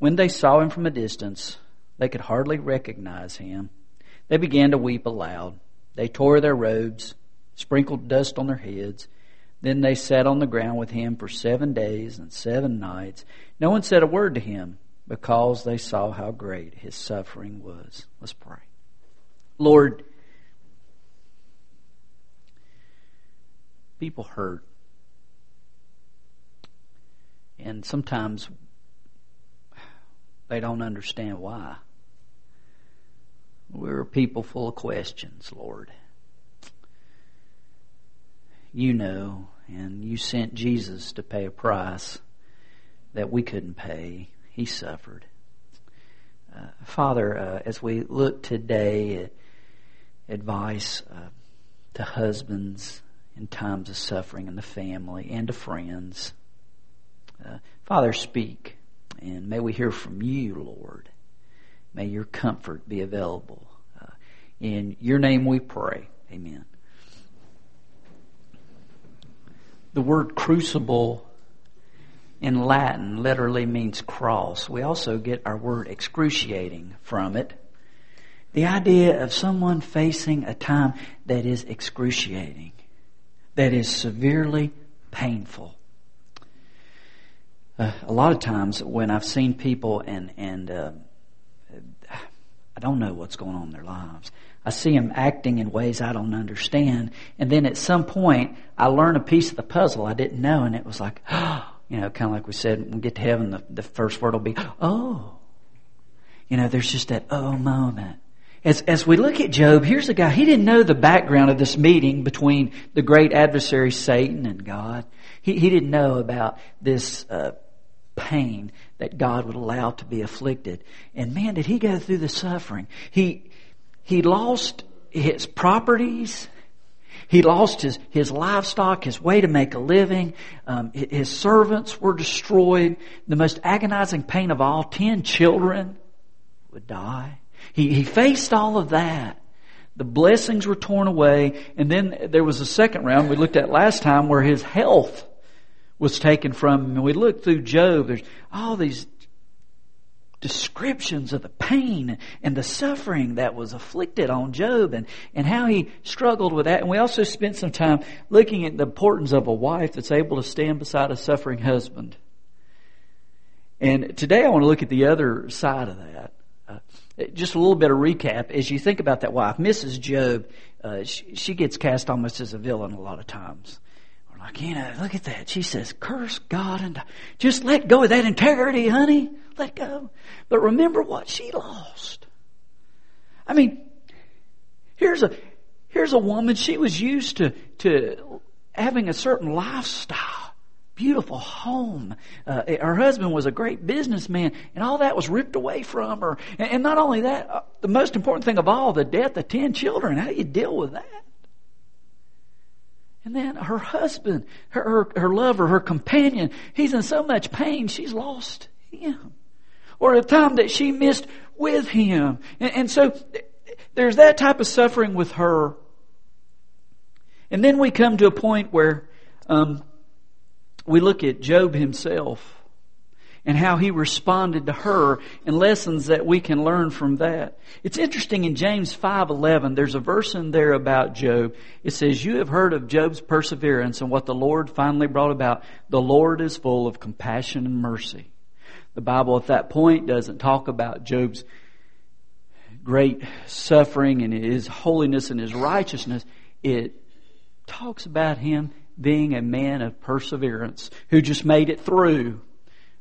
When they saw him from a distance, they could hardly recognize him. They began to weep aloud. They tore their robes, sprinkled dust on their heads. Then they sat on the ground with him for seven days and seven nights. No one said a word to him because they saw how great his suffering was. Let's pray. Lord, people hurt. And sometimes they don't understand why. We're a people full of questions, Lord. You know, and you sent Jesus to pay a price that we couldn't pay. He suffered. Uh, Father, uh, as we look today at advice uh, to husbands in times of suffering in the family and to friends, uh, Father, speak. And may we hear from you, Lord. May your comfort be available. Uh, in your name we pray. Amen. The word crucible in Latin literally means cross. We also get our word excruciating from it. The idea of someone facing a time that is excruciating, that is severely painful. Uh, a lot of times when I've seen people and and uh, I don't know what's going on in their lives. I see them acting in ways I don't understand, and then at some point I learn a piece of the puzzle I didn't know, and it was like, you know, kind of like we said, when we get to heaven, the, the first word will be, oh. You know, there's just that oh moment. As, as we look at Job, here's a guy, he didn't know the background of this meeting between the great adversary Satan and God. He, he didn't know about this uh, pain that God would allow to be afflicted. And man, did he go through the suffering. He, he lost his properties. He lost his, his livestock, his way to make a living. Um, his servants were destroyed. The most agonizing pain of all, ten children would die. He, he faced all of that. The blessings were torn away. And then there was a second round we looked at last time where his health was taken from him. And we look through Job, there's all these descriptions of the pain and the suffering that was afflicted on Job and, and how he struggled with that. And we also spent some time looking at the importance of a wife that's able to stand beside a suffering husband. And today I want to look at the other side of that. Uh, just a little bit of recap as you think about that wife, Mrs. Job. Uh, she, she gets cast almost as a villain a lot of times like, you know, look at that. She says, curse God and just let go of that integrity, honey. Let go. But remember what she lost. I mean, here's a, here's a woman, she was used to, to having a certain lifestyle. Beautiful home. Uh, her husband was a great businessman, and all that was ripped away from her. And, and not only that, uh, the most important thing of all, the death of ten children. How do you deal with that? And then her husband, her, her, her lover, her companion, he's in so much pain, she's lost him. Or a time that she missed with him. And, and so there's that type of suffering with her. And then we come to a point where um, we look at Job himself and how he responded to her and lessons that we can learn from that. It's interesting in James 5:11 there's a verse in there about Job. It says you have heard of Job's perseverance and what the Lord finally brought about. The Lord is full of compassion and mercy. The Bible at that point doesn't talk about Job's great suffering and his holiness and his righteousness. It talks about him being a man of perseverance who just made it through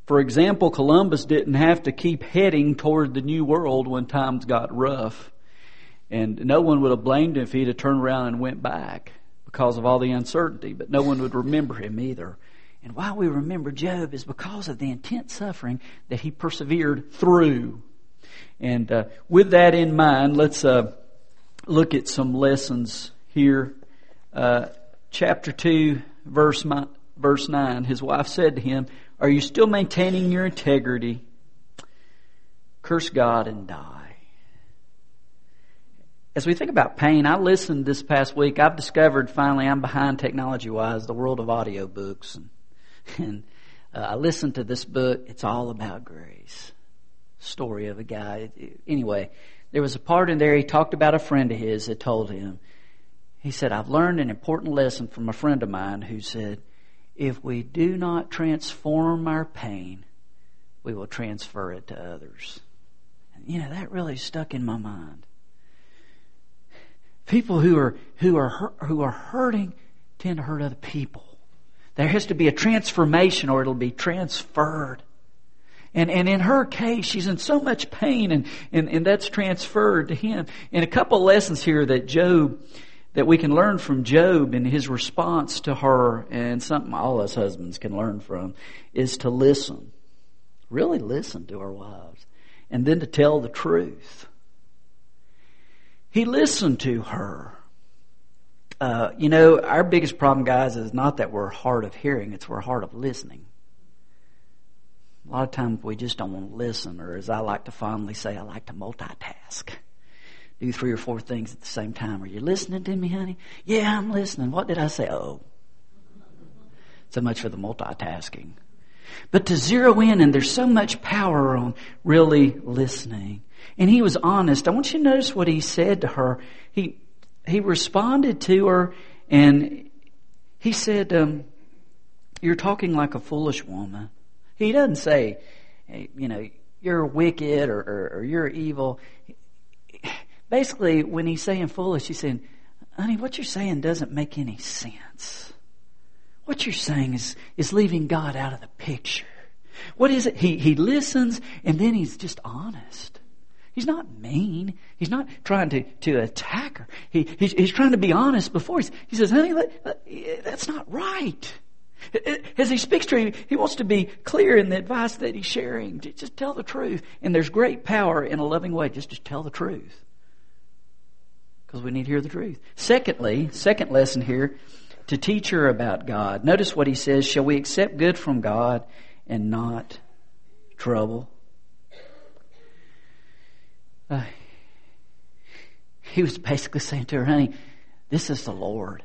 for example, Columbus didn't have to keep heading toward the New World when times got rough. And no one would have blamed him if he'd have turned around and went back because of all the uncertainty, but no one would remember him either. And why we remember Job is because of the intense suffering that he persevered through. And uh, with that in mind, let's uh, look at some lessons here. Uh, chapter 2, verse, verse 9. His wife said to him, are you still maintaining your integrity? Curse God and die. As we think about pain, I listened this past week. I've discovered finally I'm behind technology wise the world of audiobooks. And, and uh, I listened to this book. It's all about grace. story of a guy. Anyway, there was a part in there he talked about a friend of his that told him, he said, I've learned an important lesson from a friend of mine who said, if we do not transform our pain, we will transfer it to others. You know, that really stuck in my mind. People who are, who are, who are hurting tend to hurt other people. There has to be a transformation or it'll be transferred. And, and in her case, she's in so much pain and, and, and that's transferred to him. And a couple lessons here that Job, that we can learn from Job in his response to her and something all us husbands can learn from is to listen. Really listen to our wives. And then to tell the truth. He listened to her. Uh, you know, our biggest problem, guys, is not that we're hard of hearing, it's we're hard of listening. A lot of times we just don't want to listen, or as I like to fondly say, I like to multitask. Do three or four things at the same time. Are you listening to me, honey? Yeah, I'm listening. What did I say? Oh. So much for the multitasking. But to zero in, and there's so much power on really listening. And he was honest. I want you to notice what he said to her. He, he responded to her and he said, um, You're talking like a foolish woman. He doesn't say, you know, you're wicked or, or, or you're evil. Basically, when he's saying foolish, he's saying, honey, what you're saying doesn't make any sense. What you're saying is, is leaving God out of the picture. What is it? He, he listens and then he's just honest. He's not mean. He's not trying to, to attack her. He, he's, he's trying to be honest before. He's, he says, honey, that's not right. As he speaks to you, he wants to be clear in the advice that he's sharing. Just tell the truth. And there's great power in a loving way just to tell the truth. Because we need to hear the truth. Secondly, second lesson here, to teach her about God. Notice what he says, shall we accept good from God and not trouble? Uh, he was basically saying to her, honey, this is the Lord.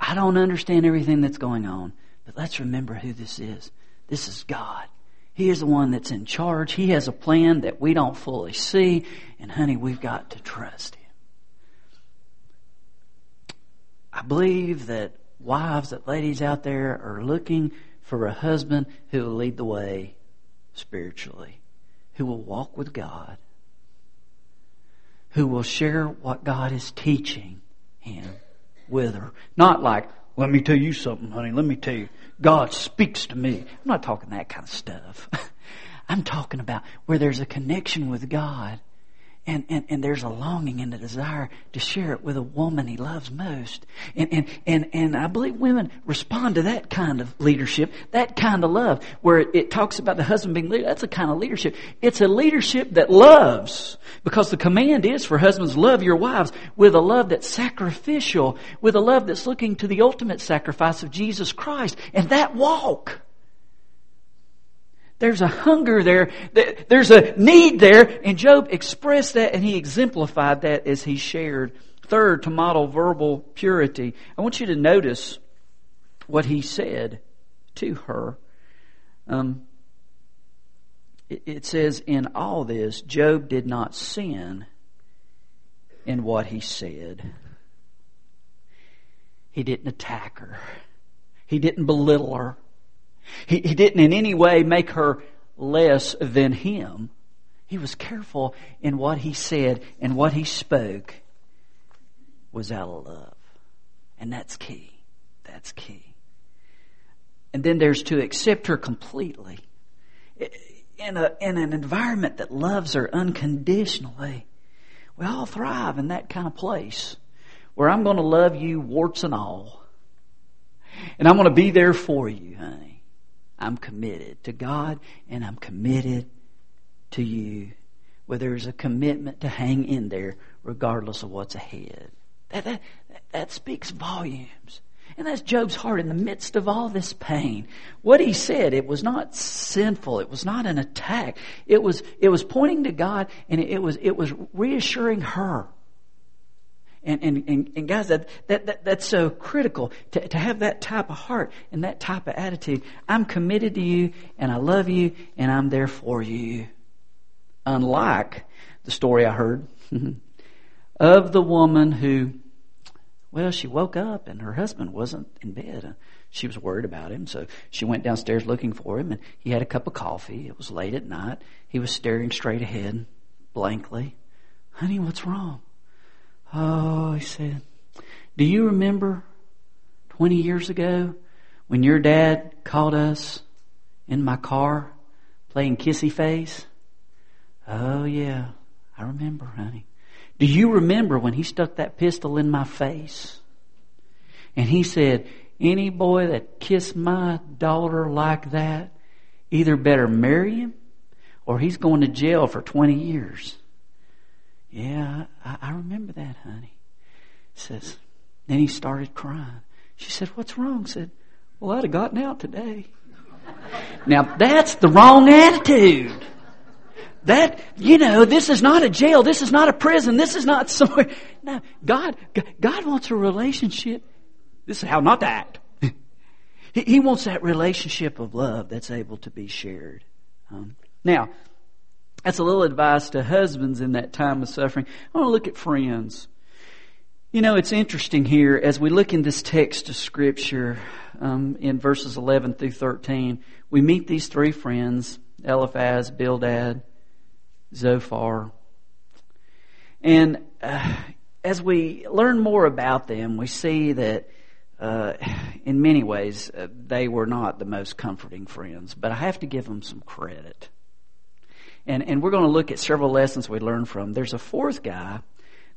I don't understand everything that's going on, but let's remember who this is. This is God. He is the one that's in charge. He has a plan that we don't fully see, and honey, we've got to trust Him. I believe that wives, that ladies out there are looking for a husband who will lead the way spiritually, who will walk with God, who will share what God is teaching him with her. Not like, let me tell you something, honey. Let me tell you. God speaks to me. I'm not talking that kind of stuff. I'm talking about where there's a connection with God and, and, and there's a longing and a desire to share it with a woman he loves most. And, and, and, and I believe women respond to that kind of leadership, that kind of love, where it, it talks about the husband being leader. That's a kind of leadership. It's a leadership that loves, because the command is for husbands, love your wives with a love that's sacrificial, with a love that's looking to the ultimate sacrifice of Jesus Christ. And that walk there's a hunger there. There's a need there. And Job expressed that and he exemplified that as he shared. Third, to model verbal purity. I want you to notice what he said to her. Um, it, it says, In all this, Job did not sin in what he said. He didn't attack her. He didn't belittle her. He, he didn't in any way make her less than him. He was careful in what he said and what he spoke was out of love. And that's key. That's key. And then there's to accept her completely. In, a, in an environment that loves her unconditionally, we all thrive in that kind of place where I'm going to love you warts and all. And I'm going to be there for you, honey. I'm committed to God and I'm committed to you. Where there's a commitment to hang in there regardless of what's ahead. That, that, that speaks volumes. And that's Job's heart in the midst of all this pain. What he said, it was not sinful. It was not an attack. It was, it was pointing to God and it was, it was reassuring her and, and, and, and guys, that, that, that, that's so critical to, to have that type of heart and that type of attitude. I'm committed to you and I love you and I'm there for you unlike the story I heard of the woman who, well, she woke up and her husband wasn't in bed. She was worried about him, so she went downstairs looking for him, and he had a cup of coffee. It was late at night. He was staring straight ahead, blankly. Honey, what's wrong? Oh, he said, Do you remember 20 years ago when your dad caught us in my car playing kissy face? Oh, yeah, I remember, honey. Do you remember when he stuck that pistol in my face? And he said, any boy that kissed my daughter like that either better marry him or he's going to jail for 20 years. Yeah, I, I remember that, honey. Says, then he started crying. She said, what's wrong? Said, well, I'd have gotten out today. now that's the wrong attitude. That, you know, this is not a jail. This is not a prison. This is not somewhere. No, God, God wants a relationship. This is how not to act. he, he, wants that relationship of love that's able to be shared. Um, now, that's a little advice to husbands in that time of suffering. I want to look at friends. You know, it's interesting here as we look in this text of Scripture um, in verses 11 through 13. We meet these three friends Eliphaz, Bildad, Zophar. And uh, as we learn more about them, we see that uh, in many ways uh, they were not the most comforting friends, but I have to give them some credit. And, and we're going to look at several lessons we learned from. There's a fourth guy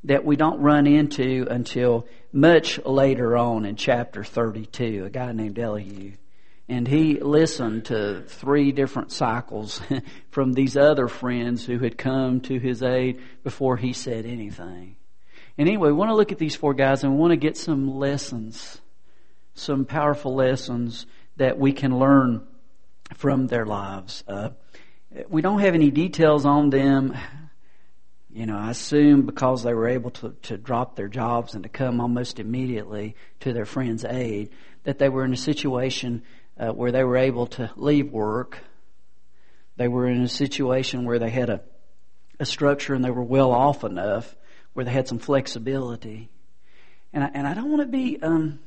that we don't run into until much later on in chapter 32, a guy named Elihu. And he listened to three different cycles from these other friends who had come to his aid before he said anything. And anyway, we want to look at these four guys and we want to get some lessons, some powerful lessons that we can learn from their lives. Uh, we don't have any details on them. You know, I assume because they were able to, to drop their jobs and to come almost immediately to their friend's aid, that they were in a situation uh, where they were able to leave work. They were in a situation where they had a, a structure and they were well off enough where they had some flexibility. And I, and I don't want to be um,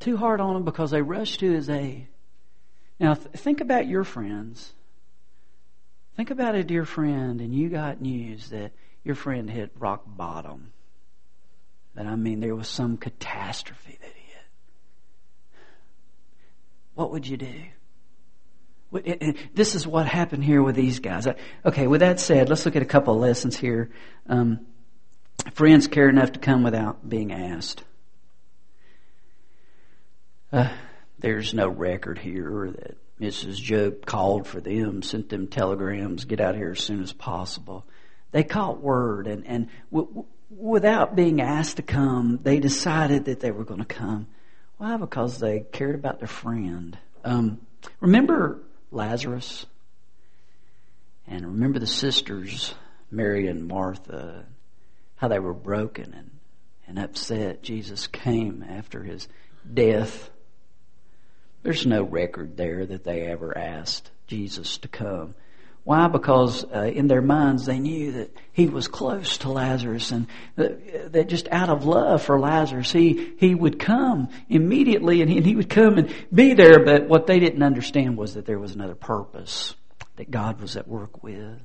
too hard on them because they rushed to his aid. Now, th- think about your friends. Think about a dear friend, and you got news that your friend hit rock bottom. That I mean, there was some catastrophe that hit. what would you do? This is what happened here with these guys. Okay, with that said, let's look at a couple of lessons here. Um, friends care enough to come without being asked. Uh, there's no record here that Mrs. Job called for them, sent them telegrams, get out here as soon as possible. They caught word, and, and w- without being asked to come, they decided that they were going to come. Why? Because they cared about their friend. Um, remember Lazarus? And remember the sisters, Mary and Martha, how they were broken and, and upset. Jesus came after his death. There's no record there that they ever asked Jesus to come. Why? Because uh, in their minds they knew that he was close to Lazarus and that, just out of love for Lazarus, he, he would come immediately and he, and he would come and be there. But what they didn't understand was that there was another purpose that God was at work with.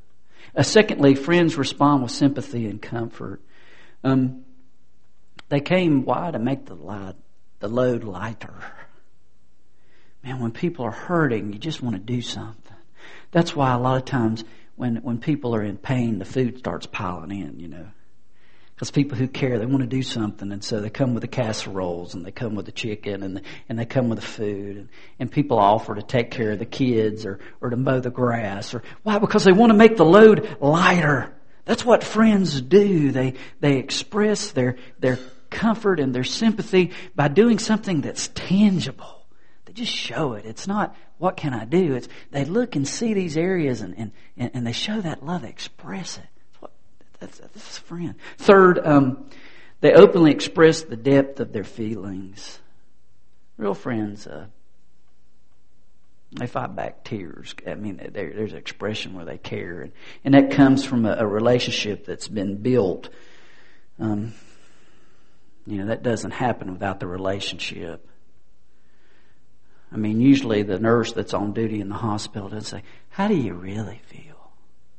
Uh, secondly, friends respond with sympathy and comfort. Um, they came, why? To make the, light, the load lighter. Man, when people are hurting, you just want to do something. That's why a lot of times when, when people are in pain, the food starts piling in, you know. Because people who care, they want to do something, and so they come with the casseroles, and they come with the chicken, and the, and they come with the food, and, and people offer to take care of the kids or or to mow the grass, or why? Because they want to make the load lighter. That's what friends do. They they express their their comfort and their sympathy by doing something that's tangible. They just show it. It's not what can I do? It's they look and see these areas and, and, and they show that love, they express it. That's, that's, that's a friend. Third, um, they openly express the depth of their feelings. Real friends, uh, They fight back tears. I mean, there, there's expression where they care, and, and that comes from a, a relationship that's been built. Um, you know, that doesn't happen without the relationship. I mean, usually the nurse that's on duty in the hospital doesn't say, "How do you really feel?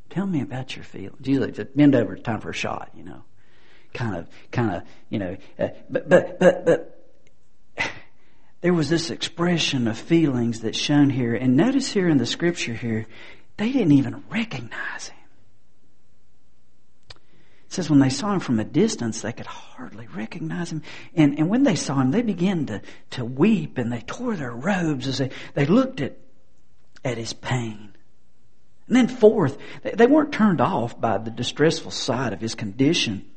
Tell me about your feelings." Usually, just bend over, time for a shot. You know, kind of, kind of, you know. Uh, but, but, but, but there was this expression of feelings that's shown here. And notice here in the scripture here, they didn't even recognize him. It says when they saw him from a distance, they could hardly recognize him. And, and when they saw him, they began to, to weep and they tore their robes as they, they looked at, at his pain. And then fourth, they, they weren't turned off by the distressful sight of his condition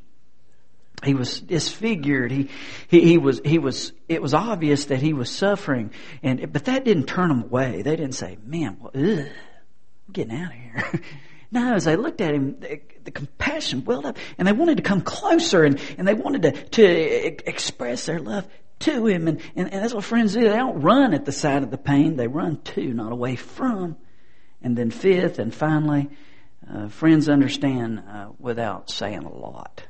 he was disfigured. He, he, he was, he was, it was obvious that he was suffering. And, but that didn't turn them away. They didn't say, man, well, ugh, I'm getting out of here. no, as they looked at him, the, the, compassion welled up and they wanted to come closer and, and they wanted to, to express their love to him. And, and, and that's what friends do. They don't run at the sight of the pain. They run to, not away from. And then fifth and finally, uh, friends understand uh, without saying a lot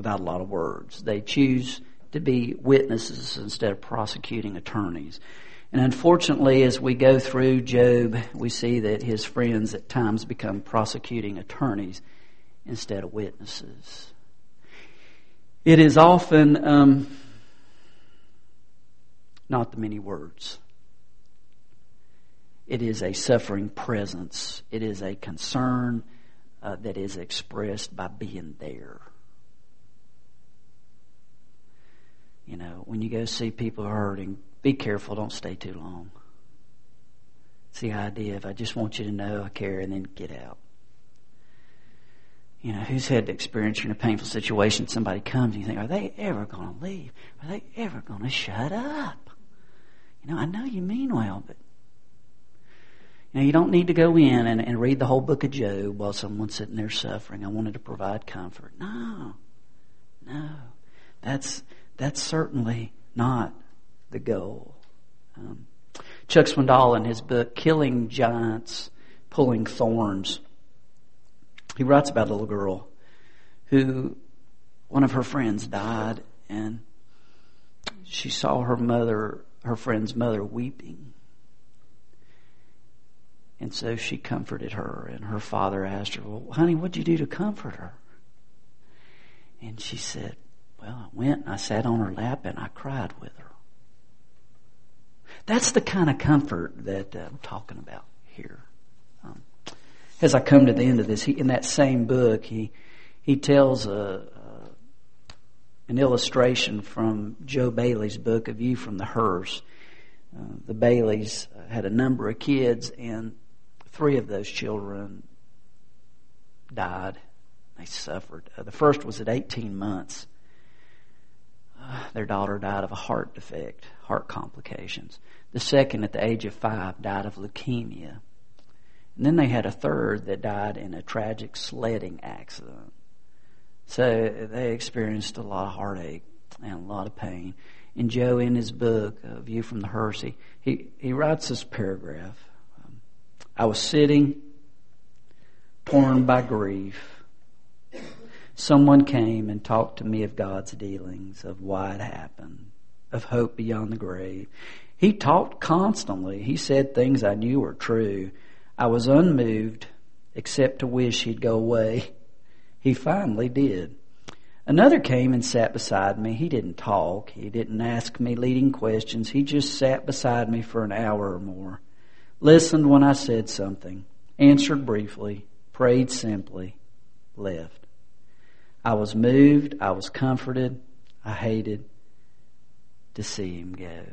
without a lot of words. They choose to be witnesses instead of prosecuting attorneys. And unfortunately, as we go through Job, we see that his friends at times become prosecuting attorneys instead of witnesses. It is often um, not the many words. It is a suffering presence. It is a concern uh, that is expressed by being there. You know, when you go see people hurting, be careful, don't stay too long. It's the idea of I just want you to know I care and then get out. You know, who's had the experience in a painful situation, somebody comes and you think, are they ever going to leave? Are they ever going to shut up? You know, I know you mean well, but you know, you don't need to go in and, and read the whole book of Job while someone's sitting there suffering. I wanted to provide comfort. No. No. That's that's certainly not the goal. Um, Chuck Swindoll, in his book, Killing Giants, Pulling Thorns, he writes about a little girl who, one of her friends died, and she saw her mother, her friend's mother, weeping. And so she comforted her, and her father asked her, Well, honey, what'd you do to comfort her? And she said, well, I went and I sat on her lap and I cried with her. That's the kind of comfort that uh, I'm talking about here. Um, as I come to the end of this, he, in that same book, he he tells a, a, an illustration from Joe Bayly's book, A View from the Hearse. Uh, the Baylys had a number of kids, and three of those children died. They suffered. Uh, the first was at 18 months their daughter died of a heart defect, heart complications. The second, at the age of five, died of leukemia. And then they had a third that died in a tragic sledding accident. So they experienced a lot of heartache and a lot of pain. And Joe, in his book, A View from the Hearse, he, he writes this paragraph. Um, I was sitting, torn by grief someone came and talked to me of God's dealings, of why it happened, of hope beyond the grave. He talked constantly. He said things I knew were true. I was unmoved, except to wish he'd go away. He finally did. Another came and sat beside me. He didn't talk. He didn't ask me leading questions. He just sat beside me for an hour or more, listened when I said something, answered briefly, prayed simply, left. I was moved. I was comforted. I hated to see him go.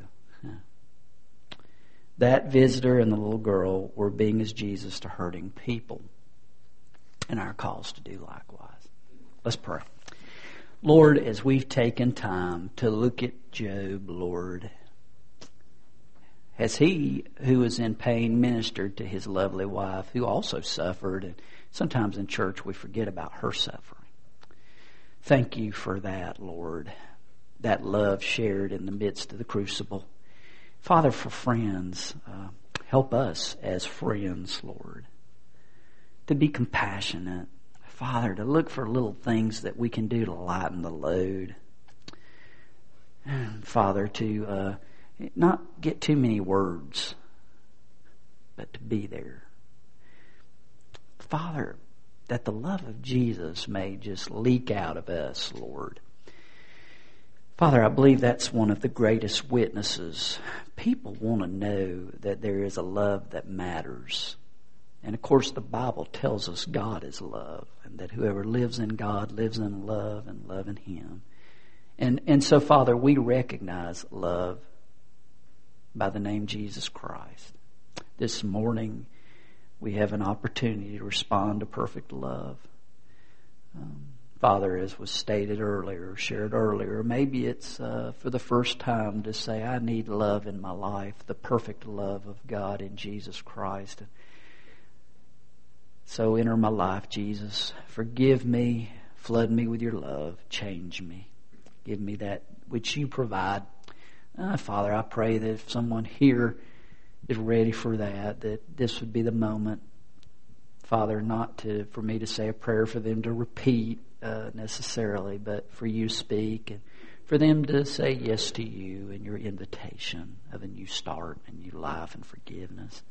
That visitor and the little girl were being as Jesus to hurting people. And our calls to do likewise. Let's pray. Lord, as we've taken time to look at Job, Lord, has he who was in pain ministered to his lovely wife who also suffered? And sometimes in church we forget about her suffering. Thank you for that, Lord. That love shared in the midst of the crucible. Father, for friends, uh, help us as friends, Lord, to be compassionate. Father, to look for little things that we can do to lighten the load. Father, to uh, not get too many words, but to be there. Father, that the love of Jesus may just leak out of us, Lord. Father, I believe that's one of the greatest witnesses. People want to know that there is a love that matters. And of course, the Bible tells us God is love, and that whoever lives in God lives in love and love in Him. And, and so, Father, we recognize love by the name Jesus Christ. This morning, we have an opportunity to respond to perfect love. Um, Father, as was stated earlier, shared earlier, maybe it's uh, for the first time to say, I need love in my life, the perfect love of God in Jesus Christ. So enter my life, Jesus. Forgive me, flood me with your love, change me. Give me that which you provide. Uh, Father, I pray that if someone here is ready for that, that this would be the moment, Father, not to for me to say a prayer for them to repeat uh, necessarily, but for you speak and for them to say yes to you and your invitation of a new start, a new life and forgiveness.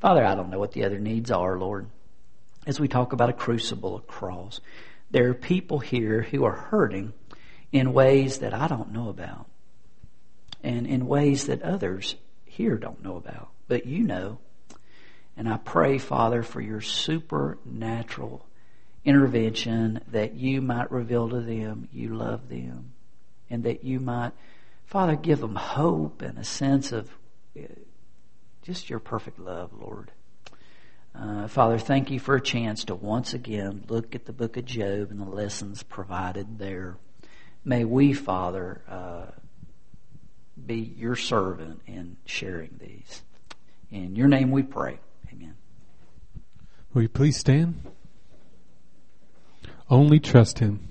Father, I don't know what the other needs are, Lord. As we talk about a crucible, a cross, there are people here who are hurting in ways that I don't know about and in ways that others here don't know about but you know. And I pray, Father, for your supernatural intervention that you might reveal to them you love them and that you might, Father, give them hope and a sense of uh, just your perfect love, Lord. Uh, Father, thank you for a chance to once again look at the book of Job and the lessons provided there. May we, Father, uh, be your servant in sharing these. In your name we pray. Amen. Will you please stand? Only trust Him.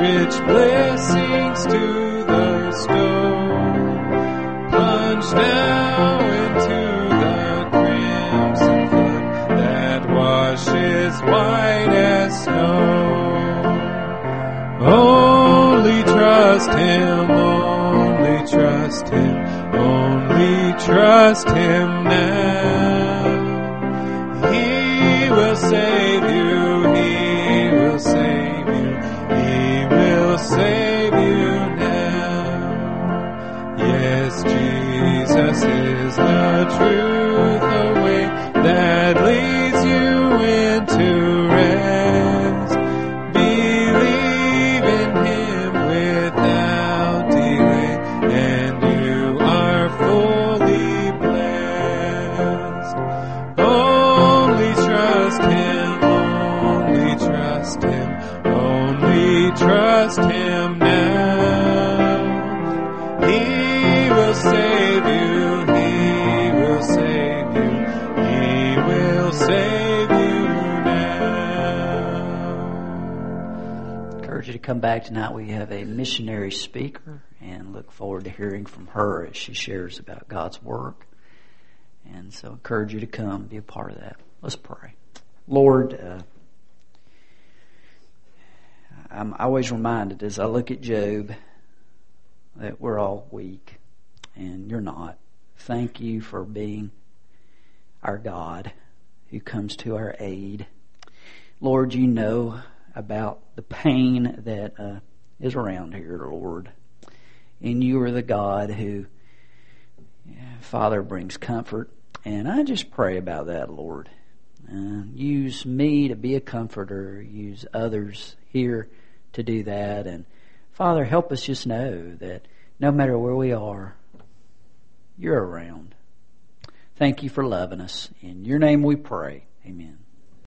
Rich blessings to the store. Plunge now into the crimson flood that washes white as snow. Only trust Him, only trust Him, only trust Him Jesus is the truth, come back tonight. We have a missionary speaker and look forward to hearing from her as she shares about God's work. And so encourage you to come, be a part of that. Let's pray. Lord, uh, I'm always reminded as I look at Job that we're all weak and you're not. Thank you for being our God who comes to our aid. Lord, you know about the pain that uh, is around here, Lord. And you are the God who, Father, brings comfort. And I just pray about that, Lord. Uh, use me to be a comforter. Use others here to do that. And Father, help us just know that no matter where we are, you're around. Thank you for loving us. In your name we pray. Amen.